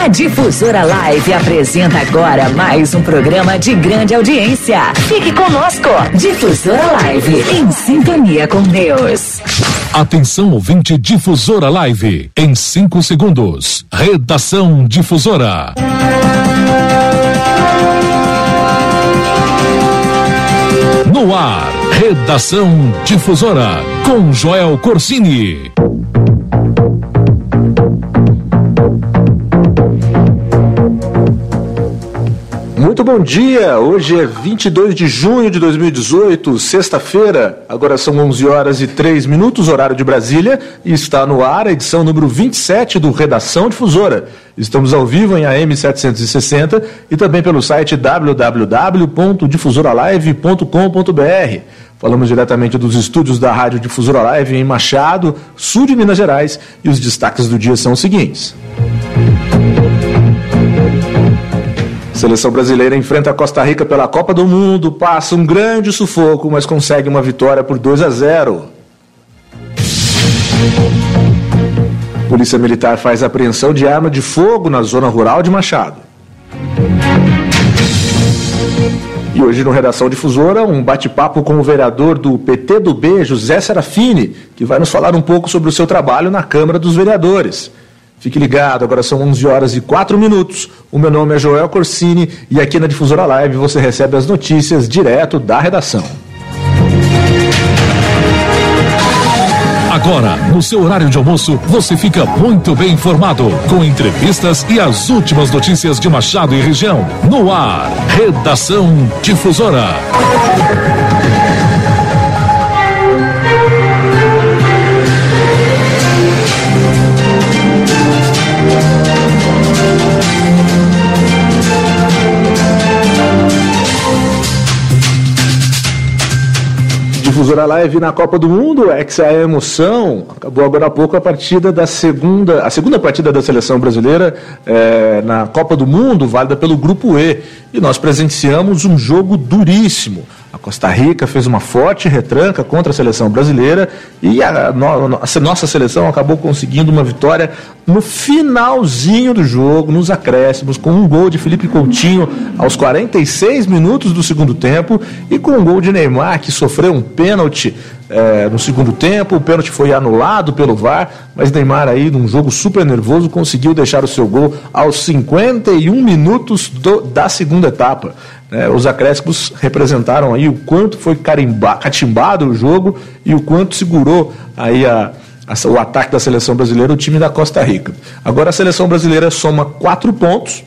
A Difusora Live apresenta agora mais um programa de grande audiência. Fique conosco. Difusora Live, em sintonia com Deus. Atenção ouvinte Difusora Live, em 5 segundos. Redação Difusora. No ar, Redação Difusora, com Joel Corsini. Muito bom dia! Hoje é 22 de junho de 2018, sexta-feira. Agora são 11 horas e 3 minutos, horário de Brasília, e está no ar a edição número 27 do Redação Difusora. Estamos ao vivo em AM 760 e também pelo site www.difusoralive.com.br. Falamos diretamente dos estúdios da Rádio Difusora Live em Machado, sul de Minas Gerais, e os destaques do dia são os seguintes. Seleção brasileira enfrenta a Costa Rica pela Copa do Mundo, passa um grande sufoco, mas consegue uma vitória por 2 a 0. Polícia Militar faz apreensão de arma de fogo na zona rural de Machado. E hoje no Redação Difusora, um bate-papo com o vereador do PT do B, José Serafini, que vai nos falar um pouco sobre o seu trabalho na Câmara dos Vereadores. Fique ligado, agora são 11 horas e 4 minutos. O meu nome é Joel Corsini e aqui na Difusora Live você recebe as notícias direto da redação. Agora, no seu horário de almoço, você fica muito bem informado com entrevistas e as últimas notícias de Machado e região. No ar, Redação Difusora. Difusora Live na Copa do Mundo, é a emoção. Acabou agora há pouco a partida da segunda, a segunda partida da seleção brasileira é, na Copa do Mundo, válida pelo Grupo E. E nós presenciamos um jogo duríssimo. A Costa Rica fez uma forte retranca contra a seleção brasileira e a, a, nossa seleção acabou conseguindo uma vitória no finalzinho do jogo, nos acréscimos, com um gol de Felipe Coutinho aos 46 minutos do segundo tempo e com um gol de Neymar que sofreu um pênalti é, no segundo tempo. O pênalti foi anulado pelo VAR, mas Neymar aí, num jogo super nervoso, conseguiu deixar o seu gol aos 51 minutos do, da segunda etapa. É, os acréscimos representaram aí o quanto foi carimba, catimbado o jogo e o quanto segurou aí a, a, o ataque da seleção brasileira, o time da Costa Rica. Agora a seleção brasileira soma quatro pontos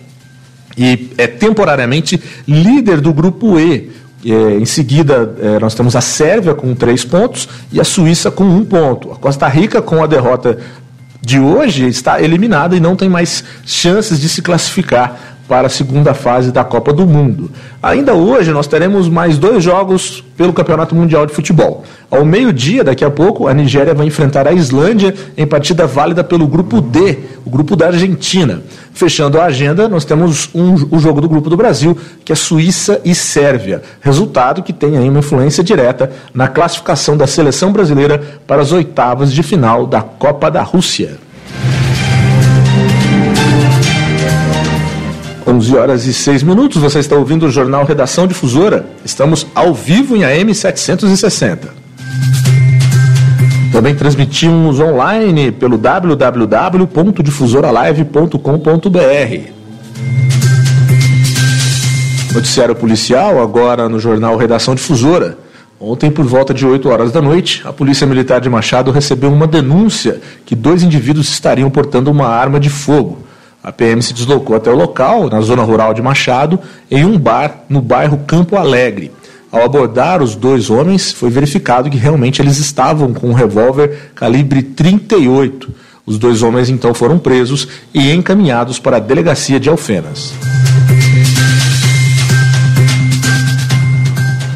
e é temporariamente líder do grupo E. É, em seguida, é, nós temos a Sérvia com três pontos e a Suíça com um ponto. A Costa Rica, com a derrota de hoje, está eliminada e não tem mais chances de se classificar para a segunda fase da Copa do Mundo. Ainda hoje nós teremos mais dois jogos pelo Campeonato Mundial de Futebol. Ao meio-dia, daqui a pouco, a Nigéria vai enfrentar a Islândia em partida válida pelo grupo D, o grupo da Argentina. Fechando a agenda, nós temos um, o jogo do grupo do Brasil, que é Suíça e Sérvia. Resultado que tem aí uma influência direta na classificação da seleção brasileira para as oitavas de final da Copa da Rússia. 11 horas e 6 minutos, você está ouvindo o Jornal Redação Difusora. Estamos ao vivo em AM 760. Também transmitimos online pelo www.difusoralive.com.br. Noticiário policial agora no jornal Redação Difusora. Ontem, por volta de 8 horas da noite, a Polícia Militar de Machado recebeu uma denúncia que dois indivíduos estariam portando uma arma de fogo. A PM se deslocou até o local, na zona rural de Machado, em um bar no bairro Campo Alegre. Ao abordar os dois homens, foi verificado que realmente eles estavam com um revólver calibre 38. Os dois homens então foram presos e encaminhados para a delegacia de Alfenas.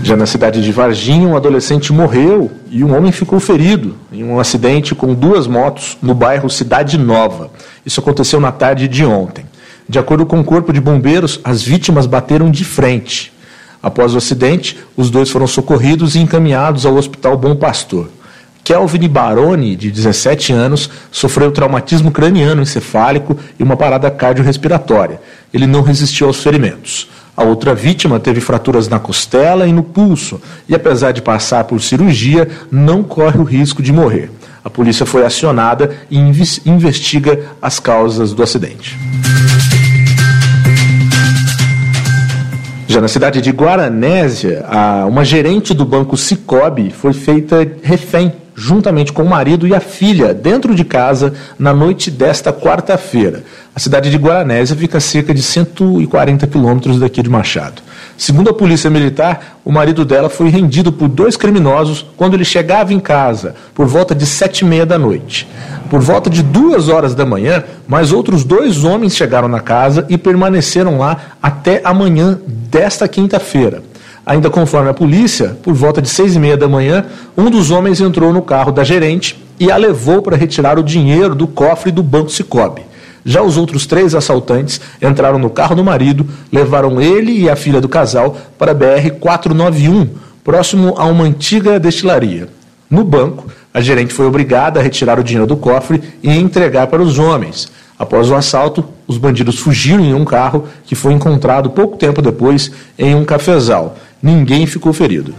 Já na cidade de Varginha, um adolescente morreu e um homem ficou ferido em um acidente com duas motos no bairro Cidade Nova. Isso aconteceu na tarde de ontem. De acordo com o Corpo de Bombeiros, as vítimas bateram de frente. Após o acidente, os dois foram socorridos e encaminhados ao Hospital Bom Pastor. Kelvin Baroni, de 17 anos, sofreu traumatismo craniano encefálico e uma parada cardiorrespiratória. Ele não resistiu aos ferimentos. A outra vítima teve fraturas na costela e no pulso, e apesar de passar por cirurgia, não corre o risco de morrer. A polícia foi acionada e investiga as causas do acidente. Já na cidade de Guaranésia, uma gerente do banco Cicobi foi feita refém juntamente com o marido e a filha, dentro de casa, na noite desta quarta-feira. A cidade de Guaranésia fica a cerca de 140 quilômetros daqui de Machado. Segundo a polícia militar, o marido dela foi rendido por dois criminosos quando ele chegava em casa, por volta de sete e meia da noite. Por volta de duas horas da manhã, mais outros dois homens chegaram na casa e permaneceram lá até amanhã desta quinta-feira. Ainda conforme a polícia, por volta de seis e meia da manhã, um dos homens entrou no carro da gerente e a levou para retirar o dinheiro do cofre do Banco Cicobi. Já os outros três assaltantes entraram no carro do marido, levaram ele e a filha do casal para a BR-491, próximo a uma antiga destilaria. No banco, a gerente foi obrigada a retirar o dinheiro do cofre e entregar para os homens. Após o assalto, os bandidos fugiram em um carro que foi encontrado pouco tempo depois em um cafezal. Ninguém ficou ferido.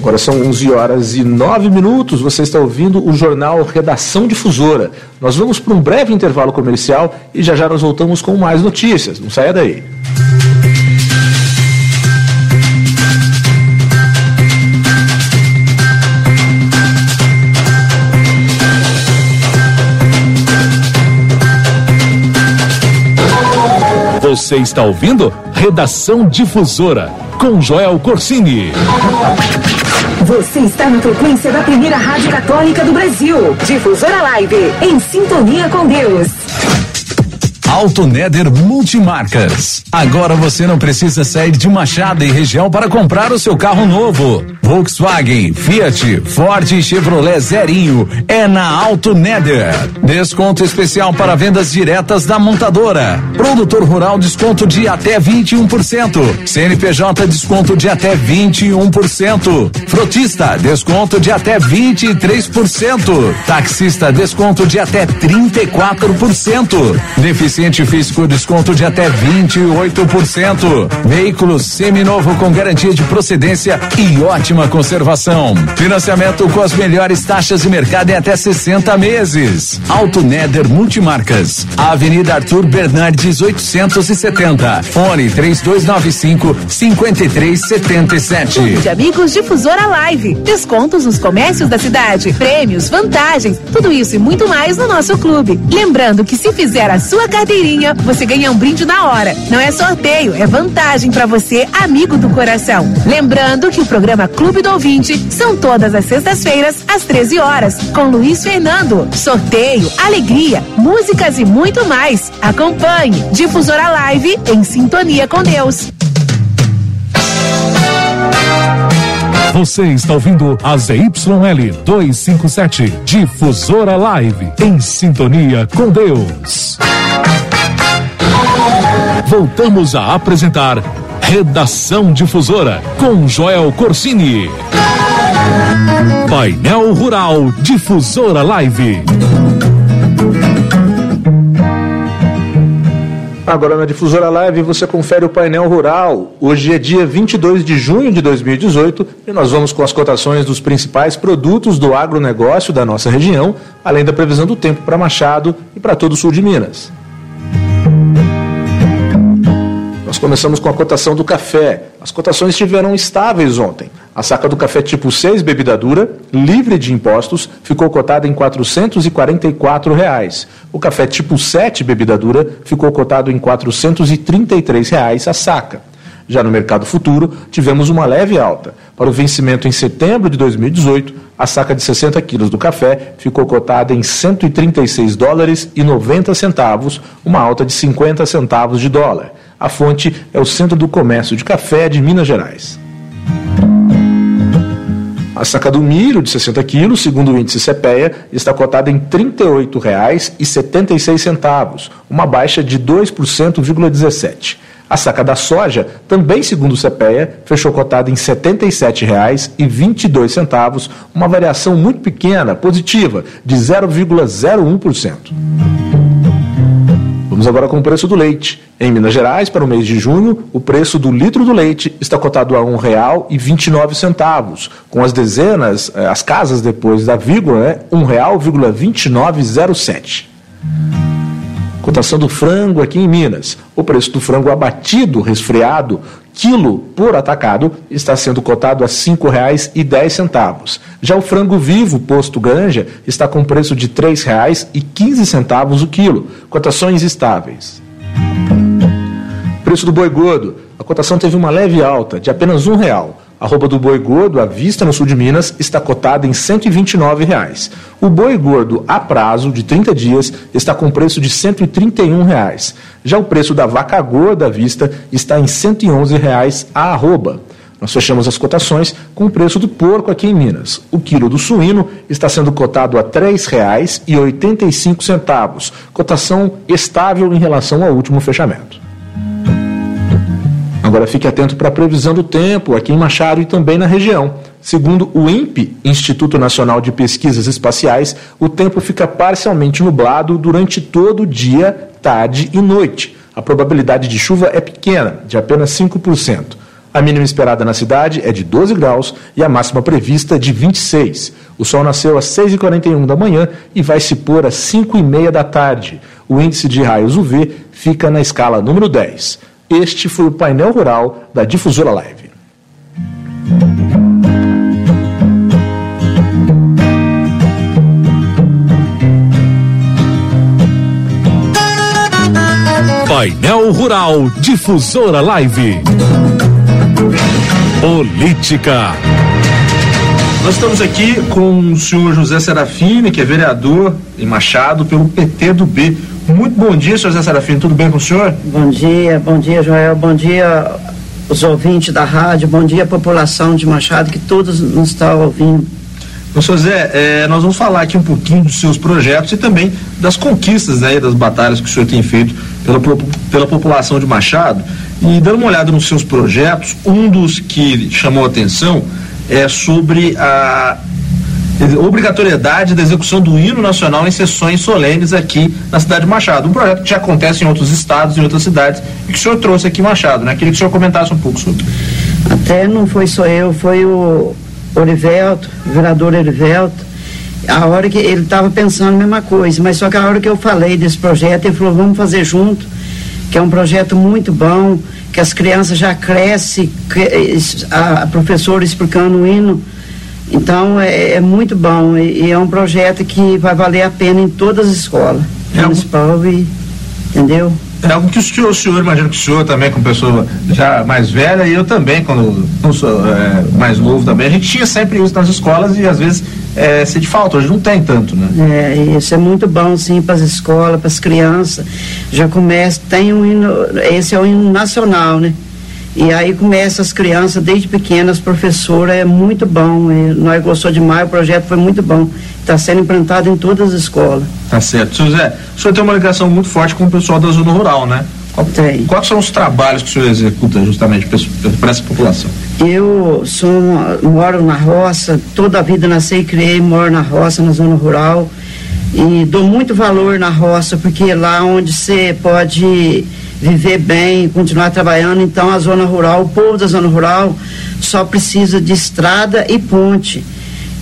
Agora são 11 horas e 9 minutos. Você está ouvindo o jornal Redação Difusora. Nós vamos para um breve intervalo comercial e já já nós voltamos com mais notícias. Não saia daí. Você está ouvindo Redação Difusora com Joel Corsini. Você está na frequência da primeira rádio católica do Brasil. Difusora Live, em sintonia com Deus. Alto Neder Multimarcas. Agora você não precisa sair de Machado e região para comprar o seu carro novo. Volkswagen, Fiat, Ford e Chevrolet Zerinho é na Alto Neder. Desconto especial para vendas diretas da montadora. Produtor rural desconto de até 21%. CNPJ desconto de até 21%. Frotista desconto de até 23%. Taxista desconto de até 34%. Deficiente físico desconto de até 28%. Veículos seminovo com garantia de procedência e ótima conservação. Financiamento com as melhores taxas de mercado em até 60 meses. Auto Neder Multimarcas. Avenida Arthur Bernardes 870. Fone 3295 5377. De amigos Difusora Live. Descontos nos comércios da cidade. Prêmios, vantagens, tudo isso e muito mais no nosso clube. Lembrando que se fizer a sua você ganha um brinde na hora. Não é sorteio, é vantagem para você, amigo do coração. Lembrando que o programa Clube do Ouvinte são todas as sextas-feiras, às 13 horas, com Luiz Fernando. Sorteio, alegria, músicas e muito mais. Acompanhe Difusora Live em sintonia com Deus. Você está ouvindo a ZYL 257, Difusora Live, em sintonia com Deus. Voltamos a apresentar Redação Difusora com Joel Corsini. Painel Rural Difusora Live. Agora na Difusora Live você confere o painel rural. Hoje é dia 22 de junho de 2018 e nós vamos com as cotações dos principais produtos do agronegócio da nossa região, além da previsão do tempo para Machado e para todo o sul de Minas. Nós começamos com a cotação do café. As cotações estiveram estáveis ontem. A saca do café tipo 6 bebida dura, livre de impostos, ficou cotada em 444 reais. O café tipo 7 bebida dura ficou cotado em 433 reais a saca. Já no mercado futuro, tivemos uma leve alta. Para o vencimento em setembro de 2018, a saca de 60 quilos do café ficou cotada em 136 dólares e 90 centavos, uma alta de 50 centavos de dólar. A fonte é o Centro do Comércio de Café de Minas Gerais. A saca do milho de 60 quilos, segundo o índice CPEA, está cotada em R$ 38,76, uma baixa de 2,17%. A saca da soja, também segundo o CPEA, fechou cotada em R$ 77,22, uma variação muito pequena, positiva, de 0,01%. Vamos agora com o preço do leite. Em Minas Gerais, para o mês de junho, o preço do litro do leite está cotado a R$ 1,29, com as dezenas, eh, as casas depois da vírgula, né, R$ 1,2907. Cotação do frango aqui em Minas. O preço do frango abatido, resfriado, quilo por atacado, está sendo cotado a R$ 5,10. Já o frango vivo posto granja está com preço de R$ 3,15 o quilo. Cotações estáveis. Preço do boi gordo. A cotação teve uma leve alta, de apenas um real. A roupa do boi gordo à vista no sul de Minas está cotada em 129 reais. O boi gordo a prazo de 30 dias está com preço de 131 reais. Já o preço da vaca gorda à vista está em 111 reais a arroba. Nós fechamos as cotações com o preço do porco aqui em Minas. O quilo do suíno está sendo cotado a R$ 3,85, cotação estável em relação ao último fechamento. Agora fique atento para a previsão do tempo aqui em Machado e também na região. Segundo o INPE, Instituto Nacional de Pesquisas Espaciais, o tempo fica parcialmente nublado durante todo o dia, tarde e noite. A probabilidade de chuva é pequena, de apenas 5%. A mínima esperada na cidade é de 12 graus e a máxima prevista de 26. O sol nasceu às 6h41 da manhã e vai se pôr às 5h30 da tarde. O índice de raios UV fica na escala número 10. Este foi o painel rural da Difusora Live. Painel Rural Difusora Live. Política. Nós estamos aqui com o senhor José Serafini, que é vereador em Machado pelo PT do B. Muito bom dia, senhor Zé Serafim, tudo bem com o senhor? Bom dia, bom dia, Joel, bom dia os ouvintes da rádio, bom dia população de Machado, que todos nos estão ouvindo. Senhor Zé, é, nós vamos falar aqui um pouquinho dos seus projetos e também das conquistas, né, das batalhas que o senhor tem feito pela, pela população de Machado. E dando uma olhada nos seus projetos, um dos que chamou a atenção é sobre a obrigatoriedade da execução do hino nacional em sessões solenes aqui na cidade de Machado. Um projeto que já acontece em outros estados, em outras cidades, e que o senhor trouxe aqui em Machado, né? Queria que o senhor comentasse um pouco sobre. Até não foi só eu, foi o Orivelto, o vereador Orivelto. A hora que ele estava pensando a mesma coisa, mas só que a hora que eu falei desse projeto, ele falou, vamos fazer junto, que é um projeto muito bom, que as crianças já crescem, a, a professora explicando o hino então é, é muito bom e, e, é um projeto que vai valer a pena em todas as escolas é municipal e entendeu? É algo que o senhor, o senhor, imagino que o senhor também, como pessoa já mais velha, e eu também, quando não sou é, mais novo também, a gente tinha sempre isso nas escolas e às vezes é, de falta, hoje não tem tanto, né? É, isso é muito bom, sim, para as escolas, para as crianças. Já começa, tem um hino, esse é o hino nacional, né? E aí começa as crianças desde pequenas, professora, é muito bom. E nós gostamos demais, o projeto foi muito bom. Está sendo implantado em todas as escolas. Tá certo. Zé, o senhor tem uma ligação muito forte com o pessoal da zona rural, né? Qual, tem. Quais são os trabalhos que o senhor executa justamente para essa população? Eu sou, moro na roça, toda a vida nasci e criei, moro na roça, na zona rural. E dou muito valor na roça, porque é lá onde você pode viver bem, continuar trabalhando. Então, a zona rural, o povo da zona rural só precisa de estrada e ponte.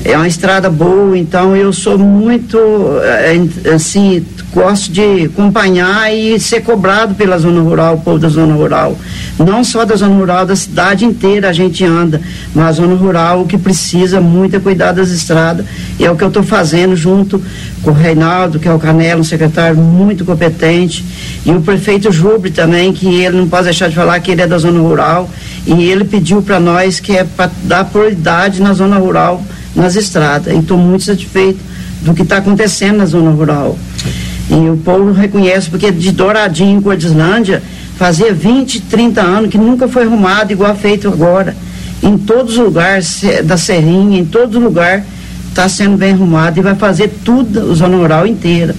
É uma estrada boa, então eu sou muito, eh, assim, gosto de acompanhar e ser cobrado pela zona rural, o povo da zona rural. Não só da zona rural, da cidade inteira a gente anda, mas a zona rural o que precisa muito é cuidar das estradas. E é o que eu estou fazendo junto com o Reinaldo, que é o Canelo, um secretário muito competente, e o prefeito Jubre também, que ele não pode deixar de falar que ele é da zona rural, e ele pediu para nós que é para dar prioridade na zona rural, nas estradas. E estou muito satisfeito do que está acontecendo na zona rural. E o povo reconhece, porque de Douradinho em Cordislândia, fazia 20, 30 anos que nunca foi arrumado igual feito agora. Em todos os lugares da Serrinha, em todo lugar, está sendo bem arrumado e vai fazer tudo, a zona rural inteira.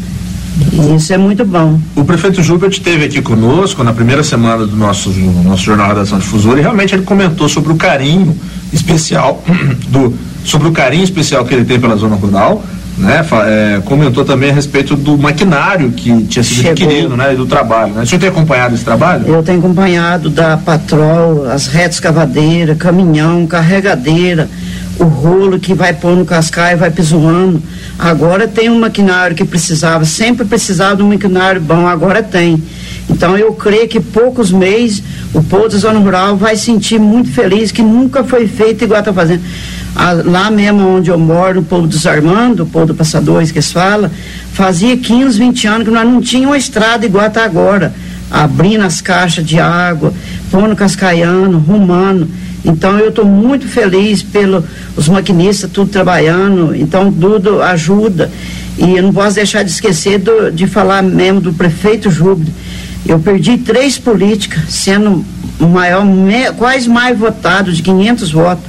E isso é muito bom. O prefeito Júlio esteve aqui conosco na primeira semana do nosso, nosso Jornal Redação Difusora e realmente ele comentou sobre o carinho especial do sobre o carinho especial que ele tem pela zona rural né, é, comentou também a respeito do maquinário que tinha sido Chegou. adquirido, né, e do trabalho. Né? O senhor tem acompanhado esse trabalho? Eu tenho acompanhado da patrol, as retas cavadeira, caminhão, carregadeira, o rolo que vai pôr no cascaio, vai pisoando. Agora tem um maquinário que precisava, sempre precisava de um maquinário bom, agora tem. Então eu creio que poucos meses o povo da zona rural vai sentir muito feliz que nunca foi feito igual está fazendo. Ah, lá mesmo onde eu moro, no povo dos Armando, o povo do Passadores que eles falam, fazia 15, 20 anos que nós não tínhamos uma estrada igual está agora. Abrindo as caixas de água, pondo cascaiano, rumando. Então eu estou muito feliz pelos maquinistas, tudo trabalhando, então tudo ajuda. E eu não posso deixar de esquecer do, de falar mesmo do prefeito Júbilo. Eu perdi três políticas, sendo o maior, me, quase mais votado, de 500 votos.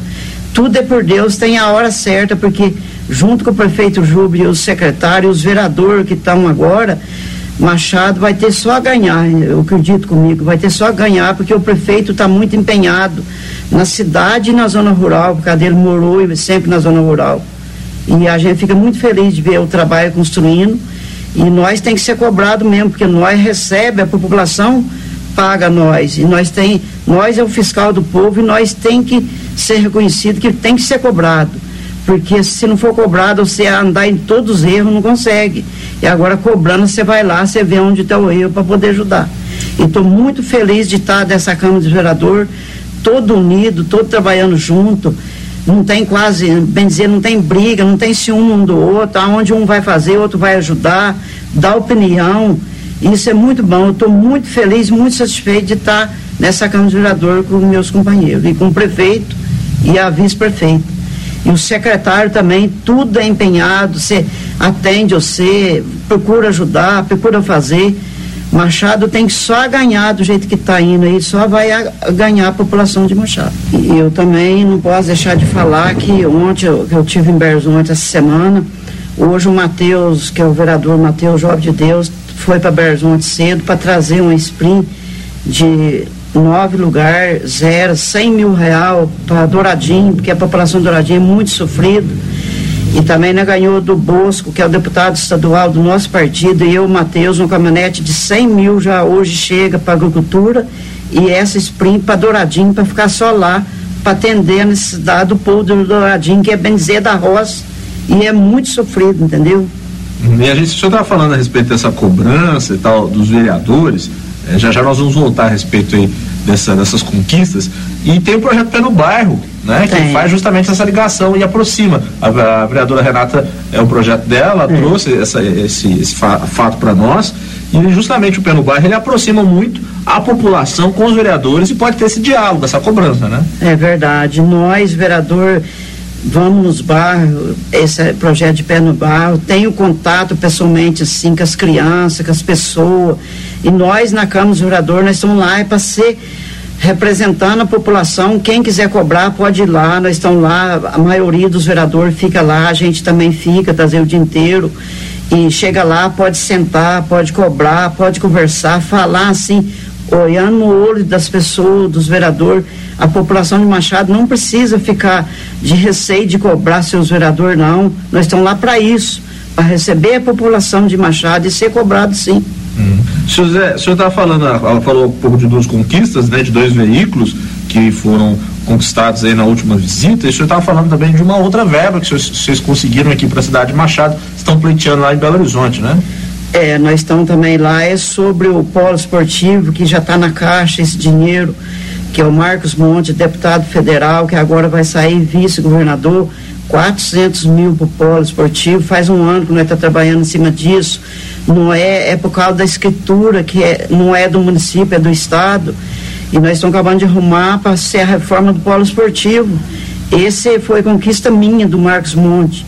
Tudo é por Deus, tem a hora certa, porque junto com o prefeito Júbilo, os secretários, os vereadores que estão agora, Machado vai ter só a ganhar, eu acredito comigo, vai ter só a ganhar, porque o prefeito está muito empenhado na cidade e na zona rural, porque ele morou sempre na zona rural. E a gente fica muito feliz de ver o trabalho construindo. E nós tem que ser cobrado mesmo, porque nós recebe, a população paga nós. E nós tem, nós é o fiscal do povo e nós tem que ser reconhecido que tem que ser cobrado. Porque se não for cobrado, você andar em todos os erros não consegue. E agora cobrando, você vai lá, você vê onde está o erro para poder ajudar. E estou muito feliz de estar dessa Câmara de Vereador, todo unido, todo trabalhando junto não tem quase, bem dizer, não tem briga, não tem ciúme um do outro, aonde um vai fazer, outro vai ajudar, dá opinião. Isso é muito bom. Eu estou muito feliz, muito satisfeito de estar nessa Câmara de Vereador com meus companheiros, e com o prefeito e a vice-prefeita. E o secretário também, tudo é empenhado, você atende você, procura ajudar, procura fazer. Machado tem que só ganhar do jeito que está indo aí, só vai a, ganhar a população de Machado. E eu também não posso deixar de falar que ontem eu, eu tive em Berzonte essa semana, hoje o Matheus, que é o vereador Matheus Jovem de Deus, foi para Berzonte cedo para trazer um sprint de nove lugar, zero, cem mil real para Douradinho, porque a população Douradinho é muito sofrida e também né, ganhou do Bosco, que é o deputado estadual do nosso partido, e eu, Matheus, um caminhonete de 100 mil já hoje chega para agricultura e essa sprint para Douradinho, para ficar só lá, para atender a necessidade do povo do Douradinho, que é bem da roça, e é muito sofrido, entendeu? E a gente, o senhor estava falando a respeito dessa cobrança e tal, dos vereadores, é, já já nós vamos voltar a respeito aí dessa, dessas conquistas, e tem o projeto Pé no Bairro, né, que faz justamente essa ligação e aproxima. A, a vereadora Renata é o projeto dela, é. trouxe essa, esse, esse fato para nós. E justamente o Pé no Bairro ele aproxima muito a população com os vereadores e pode ter esse diálogo, essa cobrança, né? É verdade. Nós, vereador, vamos nos bairros, esse projeto de Pé no Barro, tenho contato pessoalmente assim com as crianças, com as pessoas. E nós na Câmara do Vereador, nós estamos lá é para ser representando a população. Quem quiser cobrar pode ir lá, nós estamos lá, a maioria dos vereadores fica lá, a gente também fica, trazer o dia inteiro. E chega lá, pode sentar, pode cobrar, pode conversar, falar assim, olhando no olho das pessoas, dos vereadores. A população de Machado não precisa ficar de receio de cobrar seus vereadores, não. Nós estamos lá para isso, para receber a população de Machado e ser cobrado sim. O senhor estava falando, ela falou um pouco de duas conquistas, né, de dois veículos que foram conquistados aí na última visita, e o senhor estava falando também de uma outra verba que vocês conseguiram aqui para a cidade de Machado, estão pleiteando lá em Belo Horizonte, né? É, nós estamos também lá, é sobre o polo esportivo, que já está na caixa esse dinheiro, que é o Marcos Monte, deputado federal, que agora vai sair vice-governador, 400 mil para o polo esportivo, faz um ano que nós estamos tá trabalhando em cima disso, não é, é por causa da escritura, que é, não é do município, é do estado, e nós estamos acabando de arrumar para ser a reforma do polo esportivo. Esse foi conquista minha do Marcos Monte,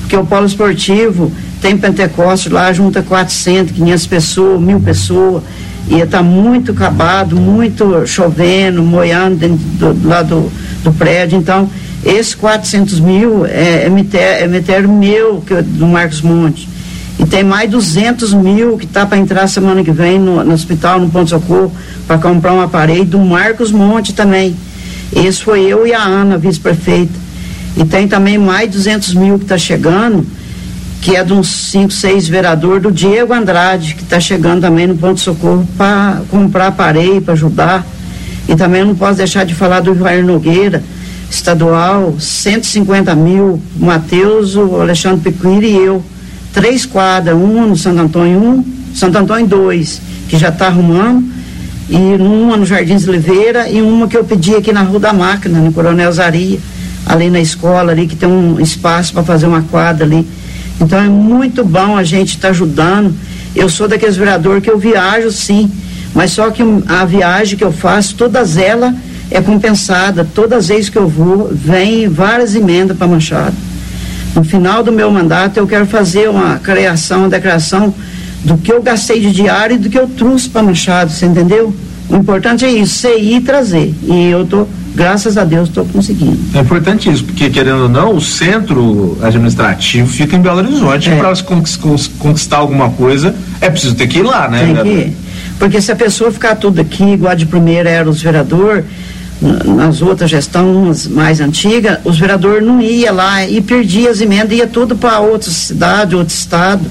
porque o polo esportivo tem Pentecostes lá, junta 400, 500 pessoas, mil pessoas, e está muito acabado, muito chovendo, moiando dentro do, lado do, do prédio, então esses 400 mil é, é, é meu, que, do Marcos Monte. E tem mais 200 mil que está para entrar semana que vem no, no hospital, no Ponto Socorro, para comprar um aparelho do Marcos Monte também. Esse foi eu e a Ana, vice-prefeita. E tem também mais 200 mil que está chegando, que é de uns 5, 6 vereadores do Diego Andrade, que está chegando também no Ponto Socorro para comprar aparelho, para ajudar. E também não posso deixar de falar do Ivair Nogueira, estadual, 150 mil, Matheus, o Alexandre Piquiri e eu três quadras, uma no Santo Antônio um, Santo Antônio dois, que já está arrumando, e uma no Jardins Oliveira e uma que eu pedi aqui na Rua da Máquina, no Coronel Zaria, ali na escola ali, que tem um espaço para fazer uma quadra ali. Então é muito bom a gente estar tá ajudando. Eu sou daqueles vereadores que eu viajo sim, mas só que a viagem que eu faço, todas elas é compensada. Todas as vezes que eu vou, vem várias emendas para Machado. No final do meu mandato, eu quero fazer uma criação, uma declaração do que eu gastei de diário e do que eu trouxe para Machado, você entendeu? O importante é isso, você ir e trazer. E eu tô, graças a Deus, estou conseguindo. É importante isso, porque querendo ou não, o centro administrativo fica em Belo Horizonte. É. Para conquistar alguma coisa, é preciso ter que ir lá, né? Tem que ir. Porque se a pessoa ficar tudo aqui, igual de primeira era os vereadores, nas outras gestões mais antigas, os vereadores não iam lá e perdia as emendas, ia tudo para outra cidade, outro estado.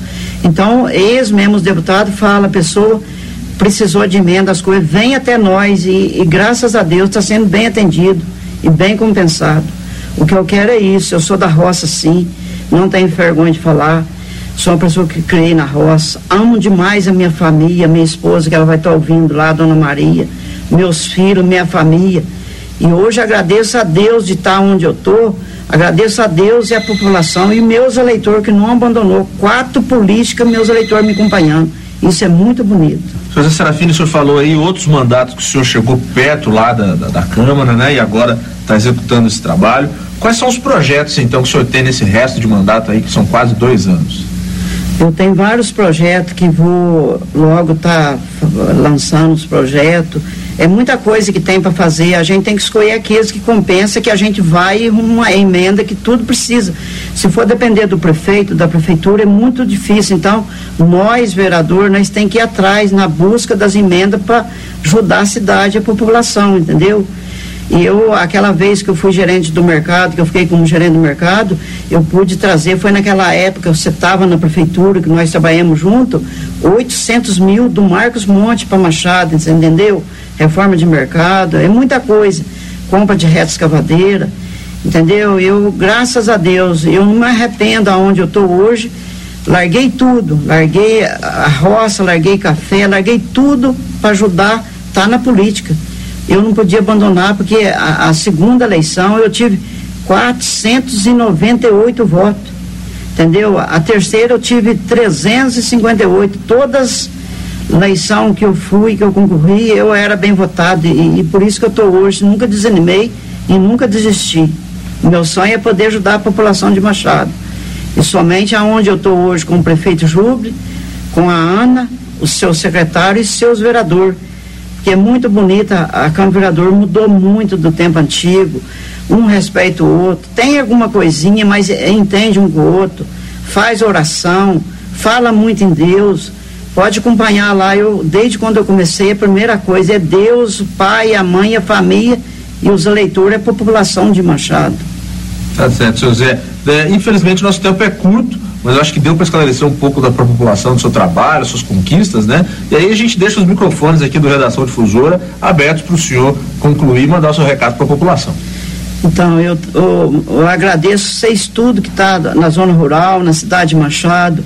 Então, mesmos deputados falam, a pessoa precisou de emenda, as coisas, vem até nós e, e graças a Deus está sendo bem atendido e bem compensado. O que eu quero é isso, eu sou da roça sim, não tenho vergonha de falar, sou uma pessoa que criei na roça, amo demais a minha família, minha esposa, que ela vai estar tá ouvindo lá, Dona Maria, meus filhos, minha família e hoje agradeço a Deus de estar onde eu estou, agradeço a Deus e a população e meus eleitores que não abandonou. Quatro políticas, meus eleitores me acompanhando. Isso é muito bonito. José Serafini, o senhor falou aí outros mandatos que o senhor chegou perto lá da, da, da Câmara, né? E agora está executando esse trabalho. Quais são os projetos, então, que o senhor tem nesse resto de mandato aí, que são quase dois anos? Eu tenho vários projetos que vou logo estar tá lançando os projetos é muita coisa que tem para fazer. A gente tem que escolher aqueles que compensa, que a gente vai uma emenda que tudo precisa. Se for depender do prefeito, da prefeitura, é muito difícil. Então, nós, vereador, nós tem que ir atrás na busca das emendas para ajudar a cidade, a população, entendeu? E eu, aquela vez que eu fui gerente do mercado, que eu fiquei como gerente do mercado, eu pude trazer, foi naquela época, você estava na prefeitura, que nós trabalhamos junto, 800 mil do Marcos Monte para Machado, entendeu? Reforma de mercado, é muita coisa. Compra de reta escavadeira, entendeu? Eu, graças a Deus, eu não me arrependo aonde eu estou hoje, larguei tudo, larguei a roça, larguei café, larguei tudo para ajudar, tá na política eu não podia abandonar, porque a, a segunda eleição eu tive 498 votos. Entendeu? A terceira eu tive 358. Todas eleição que eu fui, que eu concorri, eu era bem votado. E, e por isso que eu estou hoje, nunca desanimei e nunca desisti. Meu sonho é poder ajudar a população de Machado. E somente aonde eu estou hoje com o prefeito Juble, com a Ana, o seu secretário e seus vereadores que é muito bonita, a Câmara Vereador mudou muito do tempo antigo, um respeita o outro, tem alguma coisinha, mas entende um com o outro, faz oração, fala muito em Deus, pode acompanhar lá, eu, desde quando eu comecei, a primeira coisa é Deus, o pai, a mãe, a família e os eleitores, a população de Machado. Tá certo, seu Zé. É, infelizmente, nosso tempo é curto, mas eu acho que deu para esclarecer um pouco da população do seu trabalho, suas conquistas, né? E aí a gente deixa os microfones aqui do Redação Difusora abertos para o senhor concluir e mandar o seu recado para a população. Então, eu, eu, eu agradeço vocês tudo que está na zona rural, na cidade de Machado,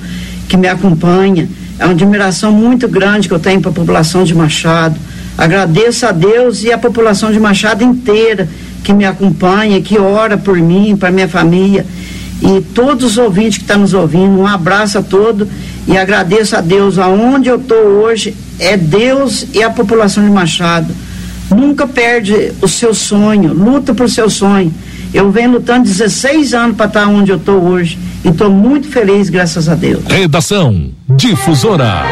que me acompanha. É uma admiração muito grande que eu tenho para a população de Machado. Agradeço a Deus e a população de Machado inteira que me acompanha, que ora por mim, para minha família e todos os ouvintes que estão nos ouvindo, um abraço a todos e agradeço a Deus aonde eu estou hoje, é Deus e a população de Machado. Nunca perde o seu sonho, luta por seu sonho. Eu venho lutando 16 anos para estar onde eu estou hoje e estou muito feliz, graças a Deus. Redação Difusora.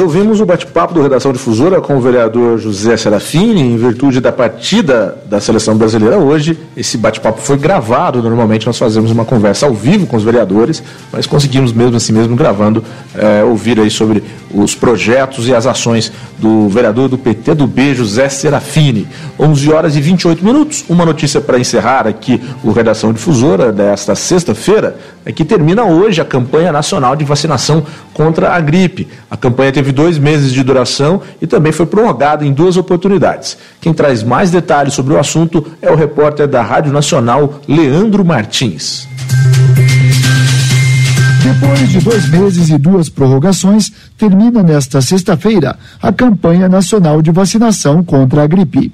Nós ouvimos o bate-papo do Redação Difusora com o vereador José Serafini, em virtude da partida da seleção brasileira hoje. Esse bate-papo foi gravado. Normalmente nós fazemos uma conversa ao vivo com os vereadores, mas conseguimos mesmo assim mesmo gravando é, ouvir aí sobre os projetos e as ações do vereador do PT do B, José Serafini. 11 horas e 28 minutos. Uma notícia para encerrar aqui o Redação Difusora desta sexta-feira é que termina hoje a campanha nacional de vacinação contra a gripe. A campanha teve dois meses de duração e também foi prorrogada em duas oportunidades. Quem traz mais detalhes sobre o assunto é o repórter da Rádio Nacional, Leandro Martins. Depois de dois meses e duas prorrogações, termina nesta sexta-feira a campanha nacional de vacinação contra a gripe.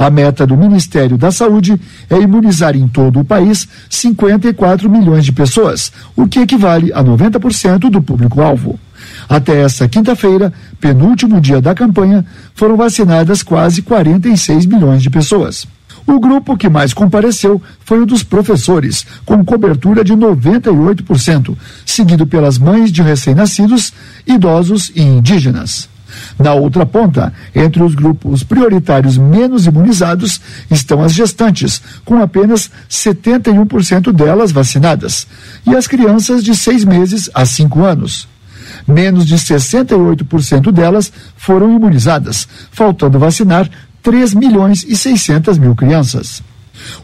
A meta do Ministério da Saúde é imunizar em todo o país 54 milhões de pessoas, o que equivale a 90% do público-alvo. Até esta quinta-feira, penúltimo dia da campanha, foram vacinadas quase 46 milhões de pessoas. O grupo que mais compareceu foi o dos professores, com cobertura de 98%, seguido pelas mães de recém-nascidos, idosos e indígenas. Na outra ponta, entre os grupos prioritários menos imunizados, estão as gestantes, com apenas 71% delas vacinadas, e as crianças de seis meses a cinco anos. Menos de 68% delas foram imunizadas, faltando vacinar 3 milhões e 600 mil crianças.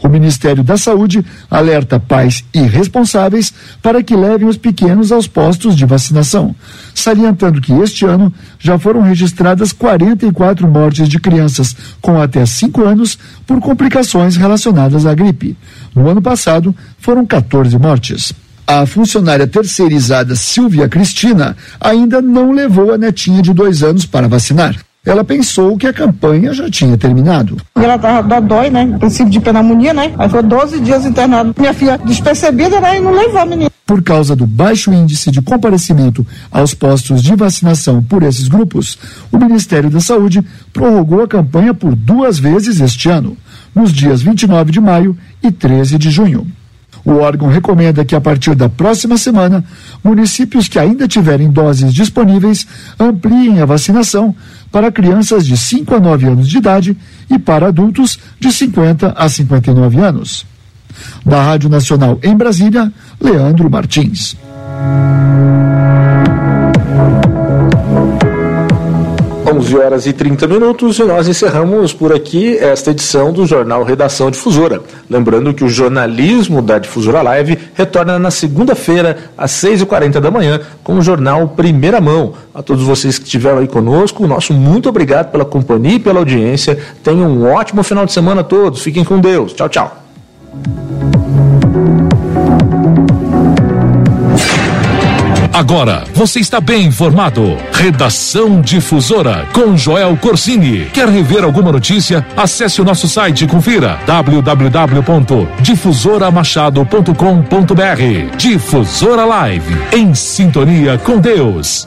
O Ministério da Saúde alerta pais irresponsáveis para que levem os pequenos aos postos de vacinação, salientando que este ano já foram registradas 44 mortes de crianças com até 5 anos por complicações relacionadas à gripe. No ano passado, foram 14 mortes. A funcionária terceirizada Silvia Cristina ainda não levou a netinha de dois anos para vacinar ela pensou que a campanha já tinha terminado. Ela tava da dói, né? Princípio de pneumonia, né? Aí foi 12 dias internado. Minha filha despercebida, né? E não levou a menina. Por causa do baixo índice de comparecimento aos postos de vacinação por esses grupos, o Ministério da Saúde prorrogou a campanha por duas vezes este ano, nos dias 29 de maio e 13 de junho. O órgão recomenda que, a partir da próxima semana, municípios que ainda tiverem doses disponíveis ampliem a vacinação para crianças de 5 a 9 anos de idade e para adultos de 50 a 59 anos. Da Rádio Nacional em Brasília, Leandro Martins. 11 horas e 30 minutos e nós encerramos por aqui esta edição do Jornal Redação Difusora. Lembrando que o jornalismo da Difusora Live retorna na segunda-feira, às 6h40 da manhã, com o jornal Primeira Mão. A todos vocês que estiveram aí conosco, nosso muito obrigado pela companhia e pela audiência. Tenham um ótimo final de semana a todos. Fiquem com Deus. Tchau, tchau. Agora você está bem informado. Redação Difusora com Joel Corsini. Quer rever alguma notícia? Acesse o nosso site e confira www.difusoramachado.com.br. Difusora Live em sintonia com Deus.